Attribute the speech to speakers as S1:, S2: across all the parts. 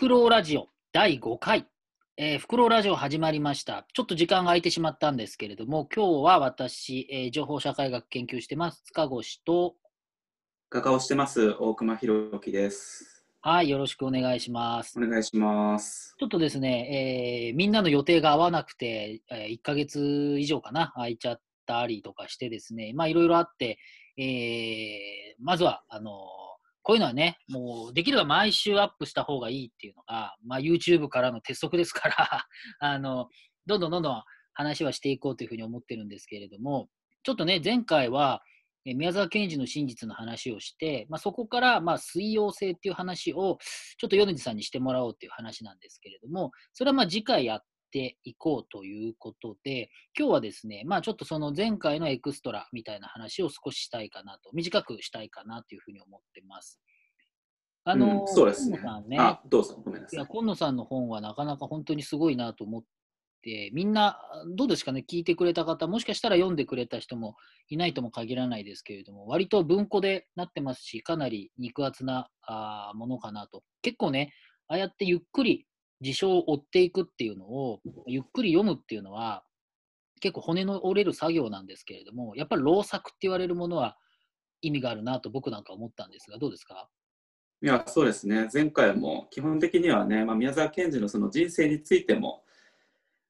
S1: クロウラジオ第5回、えー、フクロウラジオ始まりました。ちょっと時間が空いてしまったんですけれども、今日は私、えー、情報社会学研究してます、塚越と、
S2: 画家をしてます、大熊弘樹です。
S1: はい、よろしくお願いします。
S2: お願いします。
S1: ちょっとですね、えー、みんなの予定が合わなくて、えー、1ヶ月以上かな、空いちゃったりとかしてですね、まあいろいろあって、えー、まずは、あのこういうのはね、もうできれば毎週アップした方がいいっていうのが、まあ、YouTube からの鉄則ですから あの、どんどんどんどん話はしていこうというふうに思ってるんですけれども、ちょっとね、前回は、宮沢賢治の真実の話をして、まあ、そこからまあ水溶性っていう話をちょっと米津さんにしてもらおうという話なんですけれども、それはまあ次回やっていこうということで、今日はですね、まあちょっとその前回のエクストラみたいな話を少ししたいかなと、短くしたいかなというふうに思ってます。
S2: あの、うん、そうですね。
S1: さんね
S2: あ、どうぞ、ごめんなさい。いや、
S1: 今野さんの本はなかなか本当にすごいなと思って、みんな、どうですかね、聞いてくれた方、もしかしたら読んでくれた人もいないとも限らないですけれども、割と文庫でなってますし、かなり肉厚なあものかなと。結構ね、ああやってゆっくり事象を追っていくっていうのを、ゆっくり読むっていうのは、結構骨の折れる作業なんですけれども、やっぱり老作って言われるものは意味があるなと僕なんか思ったんですが、どうですか？
S2: いや、そうですね。前回も基本的にはね、まあ、宮沢賢治のその人生についても、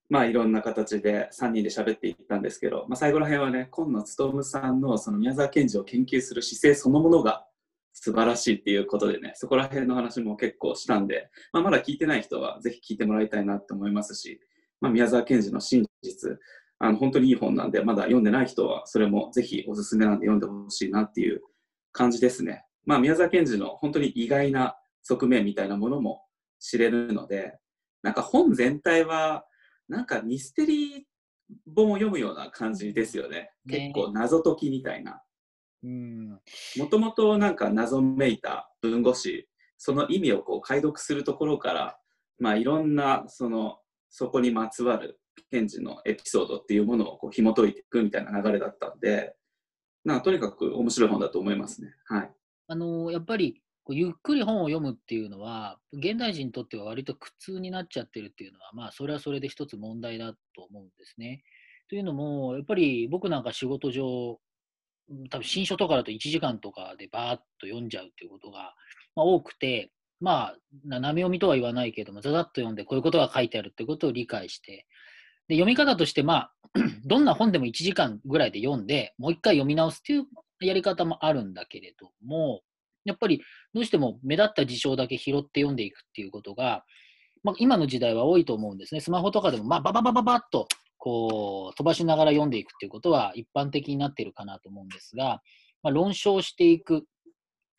S2: まあ、いろんな形で3人で喋っていったんですけど、まあ、最後ら辺はね、今野勉さんのその宮沢賢治を研究する姿勢そのものが素晴らしいっていうことでね、そこら辺の話も結構したんで、まあ、まだ聞いてない人はぜひ聞いてもらいたいなと思いますし、まあ、宮沢賢治の真実、あの本当にいい本なんで、まだ読んでない人はそれもぜひおすすめなんで読んでほしいなっていう感じですね。まあ、宮沢賢治の本当に意外な側面みたいなものも知れるので、なんか本全体は、なんかミステリー本を読むような感じですよね。ね結構謎解きみたいな。もともとなんか謎めいた文語詞、その意味をこう解読するところから、まあ、いろんなそのそこにまつわる賢治のエピソードっていうものをこう紐解いていくみたいな流れだったんで、なんかとにかく面白い本だと思いますね。はい。
S1: あのやっぱりゆっくり本を読むっていうのは、現代人にとっては割と苦痛になっちゃってるっていうのは、まあ、それはそれで一つ問題だと思うんですね。というのも、やっぱり僕なんか仕事上、多分新書とかだと1時間とかでバーッと読んじゃうっていうことが、まあ、多くて、まあ、斜め読みとは言わないけども、ざざっと読んで、こういうことが書いてあるってことを理解して、で読み方として、まあ、どんな本でも1時間ぐらいで読んで、もう一回読み直すっていうやり方もあるんだけれども、やっぱりどうしても目立った事象だけ拾って読んでいくっていうことが、まあ、今の時代は多いと思うんですね。スマホとかでも、まあ、バババババッとこう飛ばしながら読んでいくっていうことは一般的になっているかなと思うんですが、まあ、論証していく。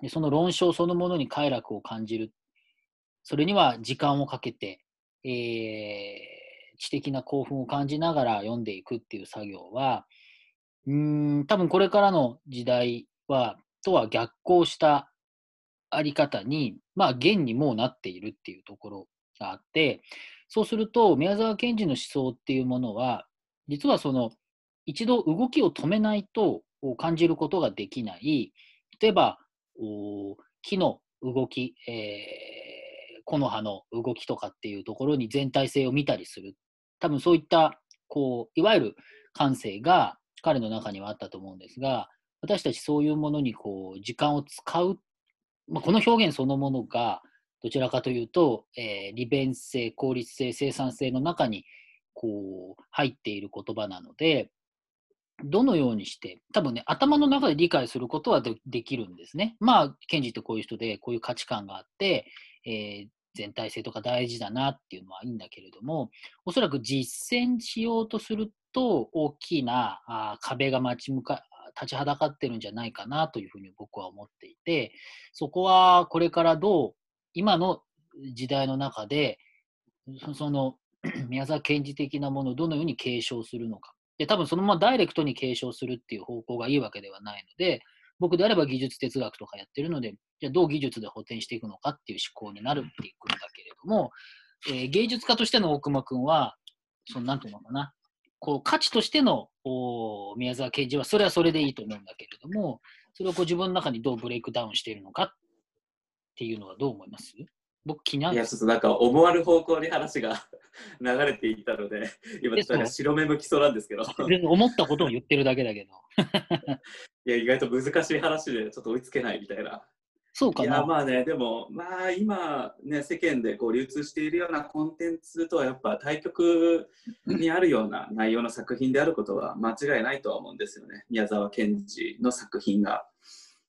S1: で、その論証そのものに快楽を感じる、それには時間をかけて、えー、知的な興奮を感じながら読んでいくっていう作業は、うん、多分これからの時代は、とは逆行したあり方に、まあ、現にもうなっているっていうところがあって、そうすると、宮沢賢治の思想っていうものは、実はその、一度動きを止めないと感じることができない、例えば、木の動き、えー、木の葉の動きとかっていうところに全体性を見たりする。多分そういった、こう、いわゆる感性が彼の中にはあったと思うんですが、私たちそういうものにこう時間を使う、まあ、この表現そのものがどちらかというと、えー、利便性、効率性、生産性の中にこう入っている言葉なので、どのようにして、多分ね、頭の中で理解することはできるんですね。まあ、ケンジってこういう人で、こういう価値観があって、えー、全体性とか大事だなっていうのはいいんだけれども、おそらく実践しようとすると、大きなあ壁が待ち向か立ちはだかってるんじゃないかなというふうに僕は思っていて、そこはこれからどう、今の時代の中で、その 宮沢賢治的なものをどのように継承するのか。で、多分そのままダイレクトに継承するっていう方向がいいわけではないので、僕であれば技術哲学とかやってるので、じゃあどう技術で補填していくのかっていう思考になるっていくんだけれども、えー、芸術家としての大熊君は、そのなんていうのかな、こう価値としての宮沢賢治はそれはそれでいいと思うんだけれども、それをこう自分の中にどうブレイクダウンしているのかっていうのはどう思います？僕気にないる
S2: や、ちょっとなんか思わぬ方向に話が 流れていたので、今、
S1: です
S2: なんか白目向きそうなんですけど、
S1: 全然思ったことを言ってるだけだけど。
S2: いや、意外と難しい話でちょっと追いつけないみたいな。
S1: そうかな
S2: いや、まあね、でも、まあ今、ね、世間でこう流通しているようなコンテンツとはやっぱ対極にあるような内容の作品であることは間違いないとは思うんですよね。宮沢賢治の作品が。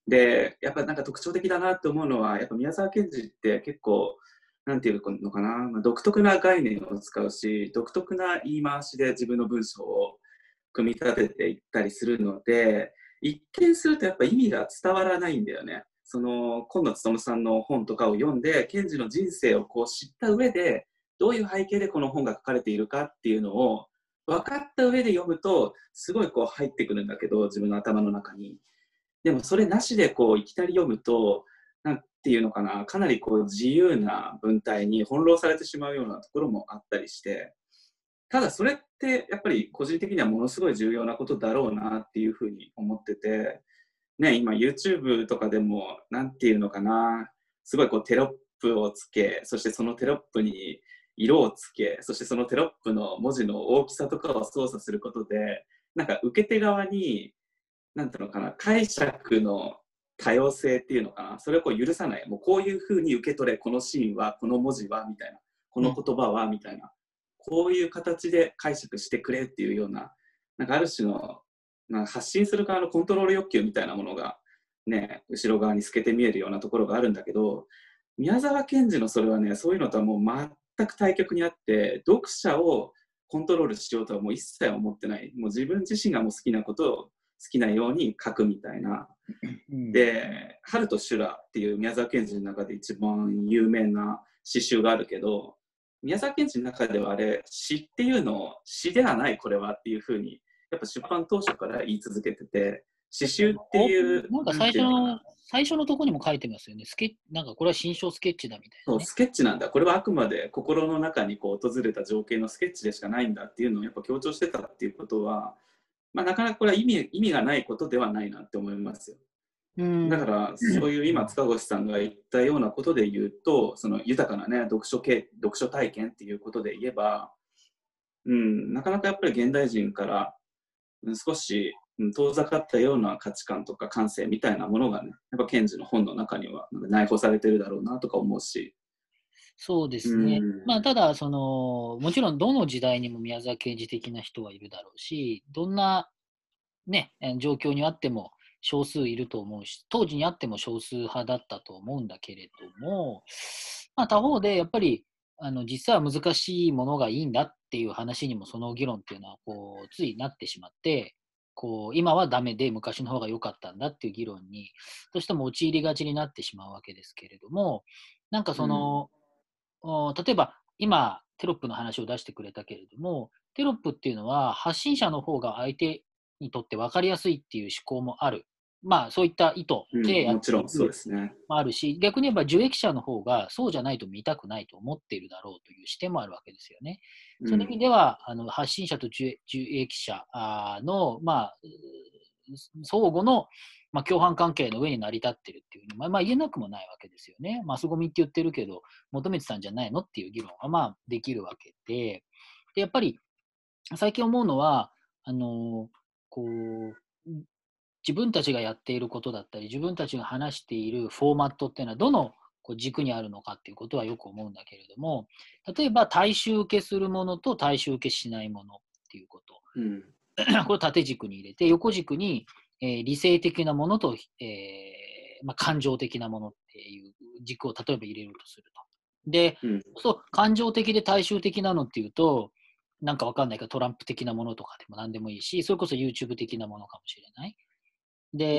S2: で、やっぱなんか特徴的だなって思うのは、やっぱ宮沢賢治って結構、なんていうのかな、まあ、独特な概念を使うし、独特な言い回しで自分の文章を組み立てていったりするので、一見するとやっぱ意味が伝わらないんだよね。その今野勉さんの本とかを読んで、賢治の人生をこう知った上で、どういう背景でこの本が書かれているかっていうのを分かった上で読むと、すごいこう入ってくるんだけど、自分の頭の中に。でもそれなしでこういきなり読むと、なんていうのかな、かなりこう自由な文体に翻弄されてしまうようなところもあったりして、ただそれってやっぱり個人的にはものすごい重要なことだろうなっていうふうに思ってて、ね、今 YouTube とかでも、なんていうのかな、すごいこうテロップをつけ、そしてそのテロップに色をつけ、そしてそのテロップの文字の大きさとかを操作することで、なんか受け手側に、なんていうのかな、解釈の多様性っていうのかな、それをこう許さない。もうこういうふうに受け取れ、このシーンは、この文字は、みたいな、この言葉は、みたいな、こういう形で解釈してくれっていうような、なんかある種のなんか発信する側のコントロール欲求みたいなものが、ね、後ろ側に透けて見えるようなところがあるんだけど、宮沢賢治のそれはね、そういうのとはもう全く対極にあって、読者をコントロールしようとはもう一切思ってない。もう自分自身がもう好きなことをきなように書くみたいな。
S1: うん
S2: で、春と修羅っていう宮沢賢治の中で一番有名な詩集があるけど、宮沢賢治の中ではあれ、詩っていうのを詩ではないこれはっていうふうに、やっぱ出版当初から言い続けてて、詩集っていう、
S1: なんか最初
S2: の
S1: 最初のとこにも書いてますよね。スケッなんかこれは新章スケッチだみたいな、ね。
S2: そうスケッチなんだこれはあくまで心の中にこう訪れた情景のスケッチでしかないんだっていうのをやっぱ強調してたっていうことは、まあ、なかなかこれは意味意味がないことではないなって思いますよ。
S1: うん。
S2: だからそういう今塚越さんが言ったようなことで言うとその豊かなね読書系読書体験っていうことで言えば、うん、なかなかやっぱり現代人からうん少しうん遠ざかったような価値観とか感性みたいなものがねやっぱ賢治の本の中には内包されてるだろうなとか思うし、
S1: そうですね。
S2: うん
S1: まあ、ただ、その、もちろんどの時代にも宮沢賢治的な人はいるだろうし、どんな、ね、えー状況にあっても少数いると思うし、当時にあっても少数派だったと思うんだけれども、まあ、他方でやっぱり、あの実際は難しいものがいいんだっていう話にもその議論っていうのはこうついなってしまってこう今はダメで昔の方が良かったんだっていう議論にどうしても陥りがちになってしまうわけですけれどもなんかその、お例えば今テロップの話を出してくれたけれどもテロップっていうのは発信者の方が相手にとって分かりやすいっていう思考もある。まあそういった意図
S2: うん
S1: でやっている
S2: もちろんそうですね。
S1: もあるし、逆に言えば受益者の方がそうじゃないと見たくないと思っているだろうという視点もあるわけですよね。その意味では、あの発信者と受受益者の、まあ、相互の、まあ、共犯関係の上に成り立ってるっていうふうに、まあまあ、言えなくもないわけですよね。マスゴミって言ってるけど、求めてたんじゃないのっていう議論はまあできるわけで、でやっぱり最近思うのは、あのこう自分たちがやっていることだったり、自分たちが話しているフォーマットっていうのは、どのこう軸にあるのかっていうことはよく思うんだけれども、例えば大衆受けするものと大衆受けしないものっていうこと。
S2: うん
S1: これを縦軸に入れて、横軸に、えー理性的なものと、えーまあ、感情的なものっていう軸を例えば入れるとすると。で、
S2: うん
S1: そう感情的で大衆的なのっていうと、なんかわかんないけど、トランプ的なものとかでも何でもいいし、それこそ YouTube 的なものかもしれない。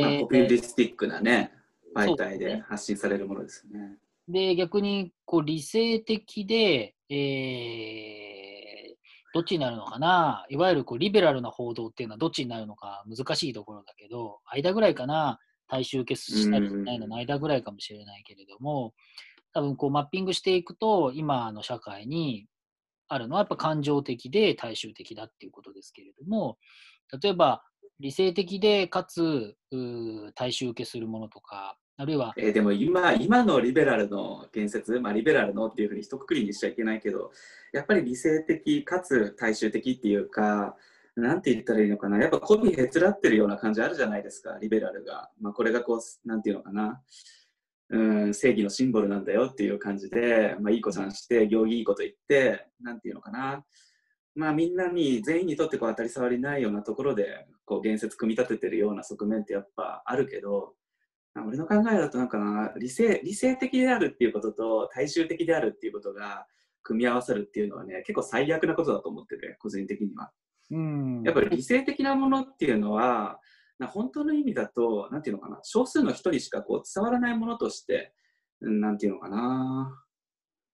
S2: まあ、
S1: で
S2: ポ、ピュリスティックなね、媒体で発信されるものですよね。
S1: で、逆にこう理性的で、えーどっちになるのかな、いわゆるこうリベラルな報道っていうのはどっちになるのか？難しいところだけど、間ぐらいかな、大衆受けしたりしないの？の間ぐらいかもしれないけれども、多分こうマッピングしていくと、今の社会にあるのはやっぱ感情的で大衆的だっていうことですけれども、例えば理性的でかつ大衆受けするものとか、あるいは。
S2: えー、でも今、今のリベラルの建設、まあ、リベラルのっていうふうに一括りにしちゃいけないけど、やっぱり理性的かつ大衆的っていうか、なんて言ったらいいのかな、やっぱコピーへつらってるような感じあるじゃないですか、リベラルが。まあ、これがこう、なんていうのかな、うん、正義のシンボルなんだよっていう感じで、まあ、いい子さんして、行儀いいこと言って、なんていうのかな、まあ、みんなに、全員にとってこう当たり障りないようなところで、こう、言説組み立ててるような側面ってやっぱあるけど、俺の考えだとなんかな理性理性的であるっていうことと大衆的であるっていうことが組み合わさるっていうのはね結構最悪なことだと思ってて個人的には。うんやっぱり理性的なものっていうのはな本当の意味だと何て言うのかな少数の人にしかこう伝わらないものとして何て言うのかな、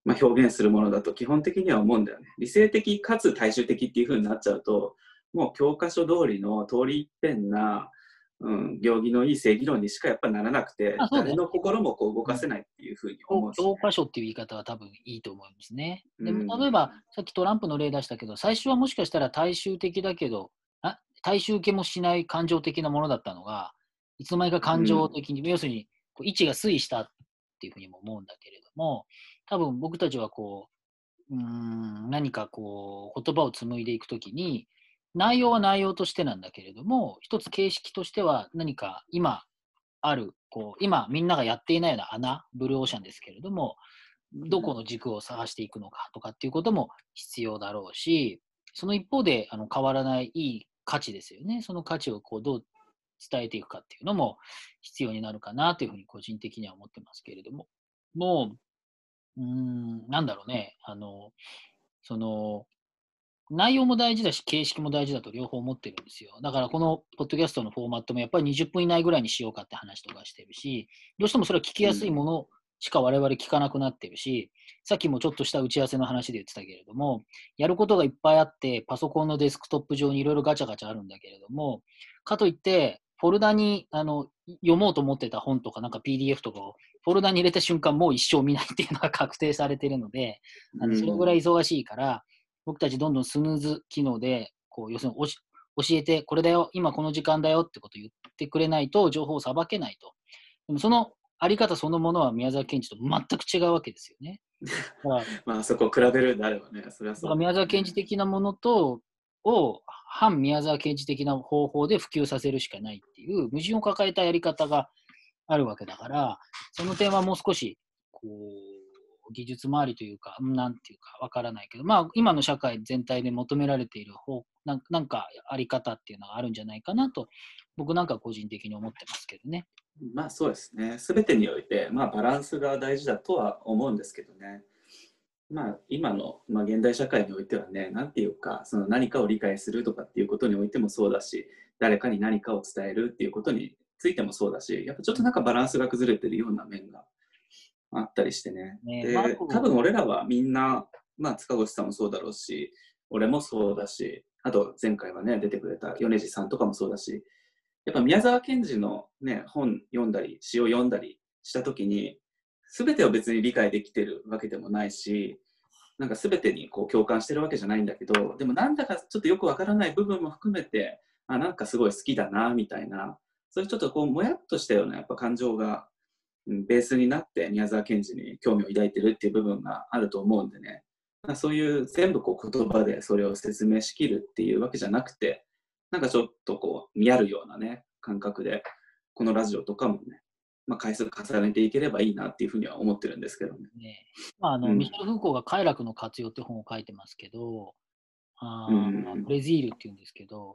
S2: まあ、表現するものだと基本的には思うんだよね。理性的かつ大衆的っていう風になっちゃうともう教科書通りの通り一遍なうん、行儀のいい正義論にしかやっぱならなくて、誰の心もこう動かせないっていうふうに思う、
S1: 教科書っていう言い方は多分いいと思うんですね。でも例えば、さっきトランプの例出したけど、最初はもしかしたら大衆的だけど、あ大衆受けもしない感情的なものだったのが、いつの間にか感情的に、うん、要するにこう位置が推移したっていうふうにも思うんだけれども、多分僕たちはこう、うん何かこう言葉を紡いでいくときに、内容は内容としてなんだけれども、一つ形式としては何か今ある、こう今みんながやっていないような穴、ブルーオーシャンですけれども、どこの軸を探していくのかとかっていうことも必要だろうし、その一方であの変わらないいい価値ですよね。その価値をこうどう伝えていくかっていうのも必要になるかなというふうに個人的には思ってますけれども、もう、うーん、なんだろうね、あの、その、内容も大事だし、形式も大事だと両方思ってるんですよ。だからこのポッドキャストのフォーマットもやっぱり20分以内ぐらいにしようかって話とかしてるし、どうしてもそれは聞きやすいものしか我々聞かなくなってるし、さっきもちょっとした打ち合わせの話で言ってたけれども、やることがいっぱいあって、パソコンのデスクトップ上にいろいろガチャガチャあるんだけれども、かといって、フォルダにあの読もうと思ってた本とか、なんか PDF とかをフォルダに入れた瞬間、もう一生見ないっていうのが確定されているので、あのそれぐらい忙しいから、僕たちどんどんスヌーズ機能で、こう要するに教えて、これだよ、今この時間だよってことを言ってくれないと、情報をさばけないと。でもそのあり方そのものは宮沢賢治と全く違うわけですよね。
S2: まあそこを比べるんであればね、それはそう。
S1: 宮沢賢治的なものと、を反宮沢賢治的な方法で普及させるしかないっていう矛盾を抱えたやり方があるわけだから、その点はもう少しこう技術周りというか、なんていうかわからないけど、まあ、今の社会全体で求められている方ななんかあり方っていうのがあるんじゃないかなと、僕なんか個人的に思ってますけどね。
S2: まあそうですね、すべてにおいて、まあ、バランスが大事だとは思うんですけどね。まあ、今の、まあ、現代社会においてはね、なんていうか、その何かを理解するとかっていうことにおいてもそうだし、誰かに何かを伝えるっていうことについてもそうだし、やっぱちょっとなんかバランスが崩れてるような面があったりしてね。ねで、まあ、多分俺らはみんな、まあ、塚越さんもそうだろうし、俺もそうだし、あと前回はね、出てくれた米次さんとかもそうだし、やっぱ宮沢賢治の、ね、本読んだり、詩を読んだりしたときに、すべてを別に理解できてるわけでもないし、なんかすべてにこう共感してるわけじゃないんだけど、でもなんだかちょっとよくわからない部分も含めて、あ、なんかすごい好きだな、みたいな、そういうちょっとこう、もやっとしたようなやっぱ感情がベースになって宮沢賢治に興味を抱いてるっていう部分があると思うんでね、そういう全部こう言葉でそれを説明しきるっていうわけじゃなくて、なんかちょっとこう見合るようなね、感覚で、このラジオとかもね、まあ、回数重ねていければいいなっていうふうには思ってるんですけどね。ね
S1: まあ、あの、うん、ミッション・フーコーが快楽の活用って本を書いてますけど、あうん、ブレジールっていうんですけど、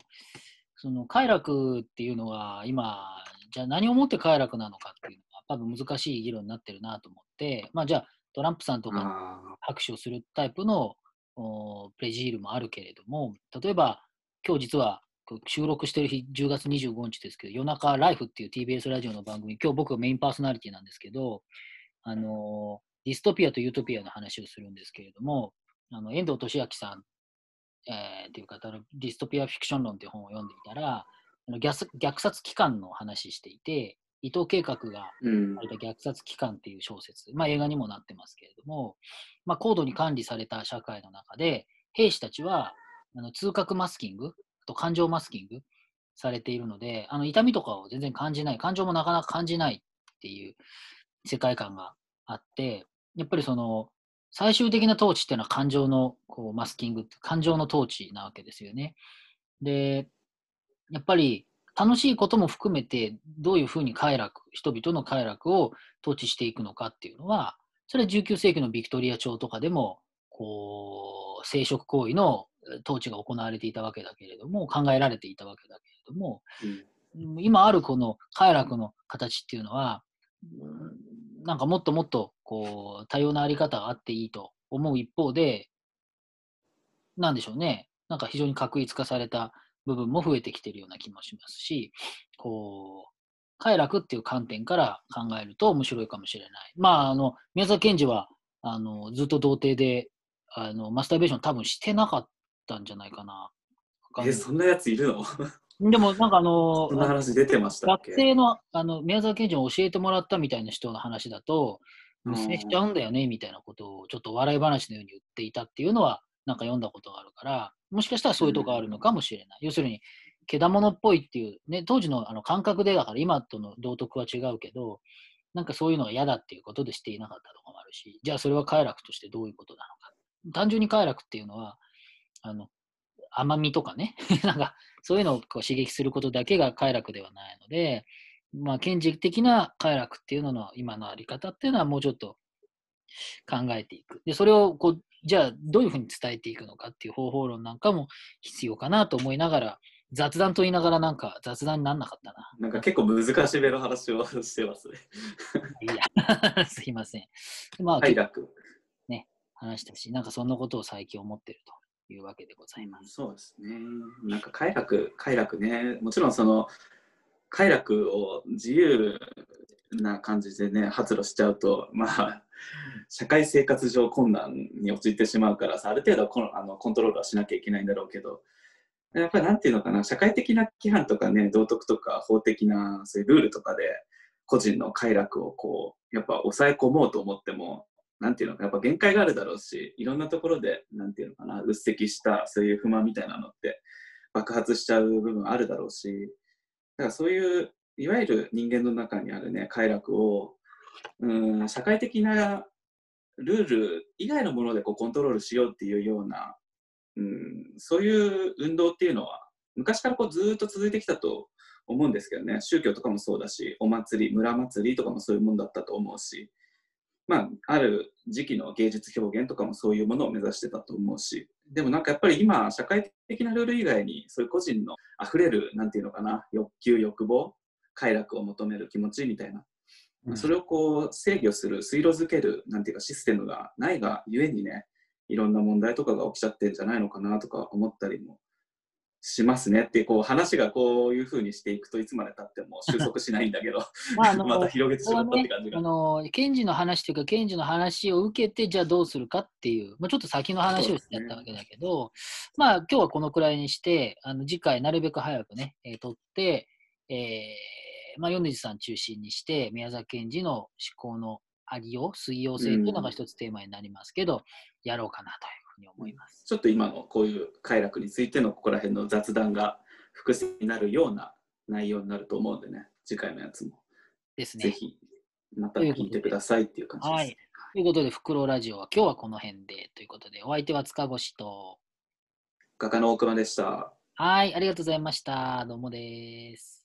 S1: その快楽っていうのは今、じゃあ何をもって快楽なのかっていうの多分難しい議論になってるなと思って、まあ、じゃあトランプさんとか拍手をするタイプのプレジールもあるけれども、例えば今日実は収録してる日10月25日ですけど、夜中ライフっていう TBS ラジオの番組、今日僕がメインパーソナリティなんですけど、あのディストピアとユートピアの話をするんですけれども、あの遠藤利明さん、えー、っていう方のディストピアフィクション論っていう本を読んでいたら、虐殺期間の話していて、伊藤計画があれた虐殺機関っていう小説、まあ、映画にもなってますけれども、まあ、高度に管理された社会の中で、兵士たちはあの通覚マスキング、あと感情マスキングされているので、あの痛みとかを全然感じない、感情もなかなか感じないっていう世界観があって、やっぱりその、最終的な統治っていうのは感情のこうマスキング感情の統治なわけですよね。で、やっぱり楽しいことも含めて、どういうふうに快楽、人々の快楽を統治していくのかっていうのは、それは19世紀のビクトリア朝とかでも、こう、生殖行為の統治が行われていたわけだけれども、考えられていたわけだけれども、
S2: うん。
S1: 今あるこの快楽の形っていうのは、うんなんかもっともっとこう多様なあり方があっていいと思う一方で、なんでしょうね、なんか非常に確一化された部分も増えてきているような気もしますし、こう、快楽っていう観点から考えると面白いかもしれない。まあ、あの、宮沢賢治は、あの、ずっと童貞で、あの、マスターベーション多分してなかったんじゃないかな。
S2: え、
S1: い
S2: そんなやついるの？
S1: でも、なんかあの、
S2: そんな話出てましたっ
S1: 学
S2: け
S1: 生のあの宮沢賢治に教えてもらったみたいな人の話だと、
S2: うん
S1: 娘しちゃうんだよねみたいなことをちょっと笑い話のように言っていたっていうのは、なんか読んだことがあるから、もしかしたらそういうとこあるのかもしれない。要するに、けだものっぽいっていう、ね、当時のあの感覚でだから、今との道徳は違うけど、なんかそういうのが嫌だっていうことでしていなかったとかもあるし、じゃあそれは快楽としてどういうことなのか。単純に快楽っていうのは、あの甘みとかね、なんかそういうのをこう刺激することだけが快楽ではないので、まあ、賢治的な快楽っていうのの今のあり方っていうのはもうちょっと考えていく。で、それをこう、じゃあどういうふうに伝えていくのかっていう方法論なんかも必要かなと思いながら、雑談と言いながらなんか雑談になんなかったな。
S2: なんか結構難しめの話をしてますね。
S1: いや、すいません。まあ、
S2: 快楽。
S1: 話したし、なんかそんなことを最近思ってるというわけでございます。
S2: そうですね。なんか快楽、快楽ね。もちろんその快楽を自由な感じでね、発露しちゃうと、まあ、社会生活上困難に陥ってしまうからさ、ある程度コンあのコントロールはしなきゃいけないんだろうけど、やっぱりなんていうのかな、社会的な規範とかね、道徳とか法的なそういうルールとかで、個人の快楽をこう、やっぱ抑え込もうと思っても、なんていうのか、やっぱ限界があるだろうし、いろんなところで、なんていうのかな、うっせきしたそういう不満みたいなのって爆発しちゃう部分あるだろうし、だからそういう、いわゆる人間の中にあるね、快楽を、うん、社会的なルール以外のものでこうコントロールしようっていうような、うん、そういう運動っていうのは、昔からこうずっと続いてきたと思うんですけどね、宗教とかもそうだし、お祭り、村祭りとかもそういうもんだったと思うし、まあ、ある時期の芸術表現とかもそういうものを目指してたと思うし、でもなんかやっぱり今、社会的なルール以外に、そういう個人の溢れる、なんていうのかな、欲求、欲望、快楽を求める気持ちみたいな、
S1: うん。
S2: それをこう制御する、推路づける、なんていうかシステムがないがゆえにね、いろんな問題とかが起きちゃってんじゃないのかなとか思ったりもしますねってこう話がこういうふうにしていくといつまでたっても収束しないんだけど、
S1: まああの
S2: また広げてしまったって感じが。
S1: あ。の検事の話というか、検事の話を受けて、じゃあどうするかっていう、まあ、ちょっと先の話をしちゃったわけだけど、まあ今日はこのくらいにして、あの次回なるべく早くね、えー、撮って、えーまあ、米津さん中心にして、宮崎賢治の思考のありよう、水溶性というのが一つテーマになりますけど、やろうかなというふうに思います。
S2: ちょっと今のこういう快楽についてのここら辺の雑談が伏線になるような内容になると思うんでね、次回のやつも
S1: ですね。
S2: ぜひまた聞いてくださいっていう感じです。
S1: はい。ということで、フクロウラジオは今日はこの辺でということで、お相手は塚越と、
S2: 画家の大熊でした。
S1: はい、ありがとうございました。どうもです。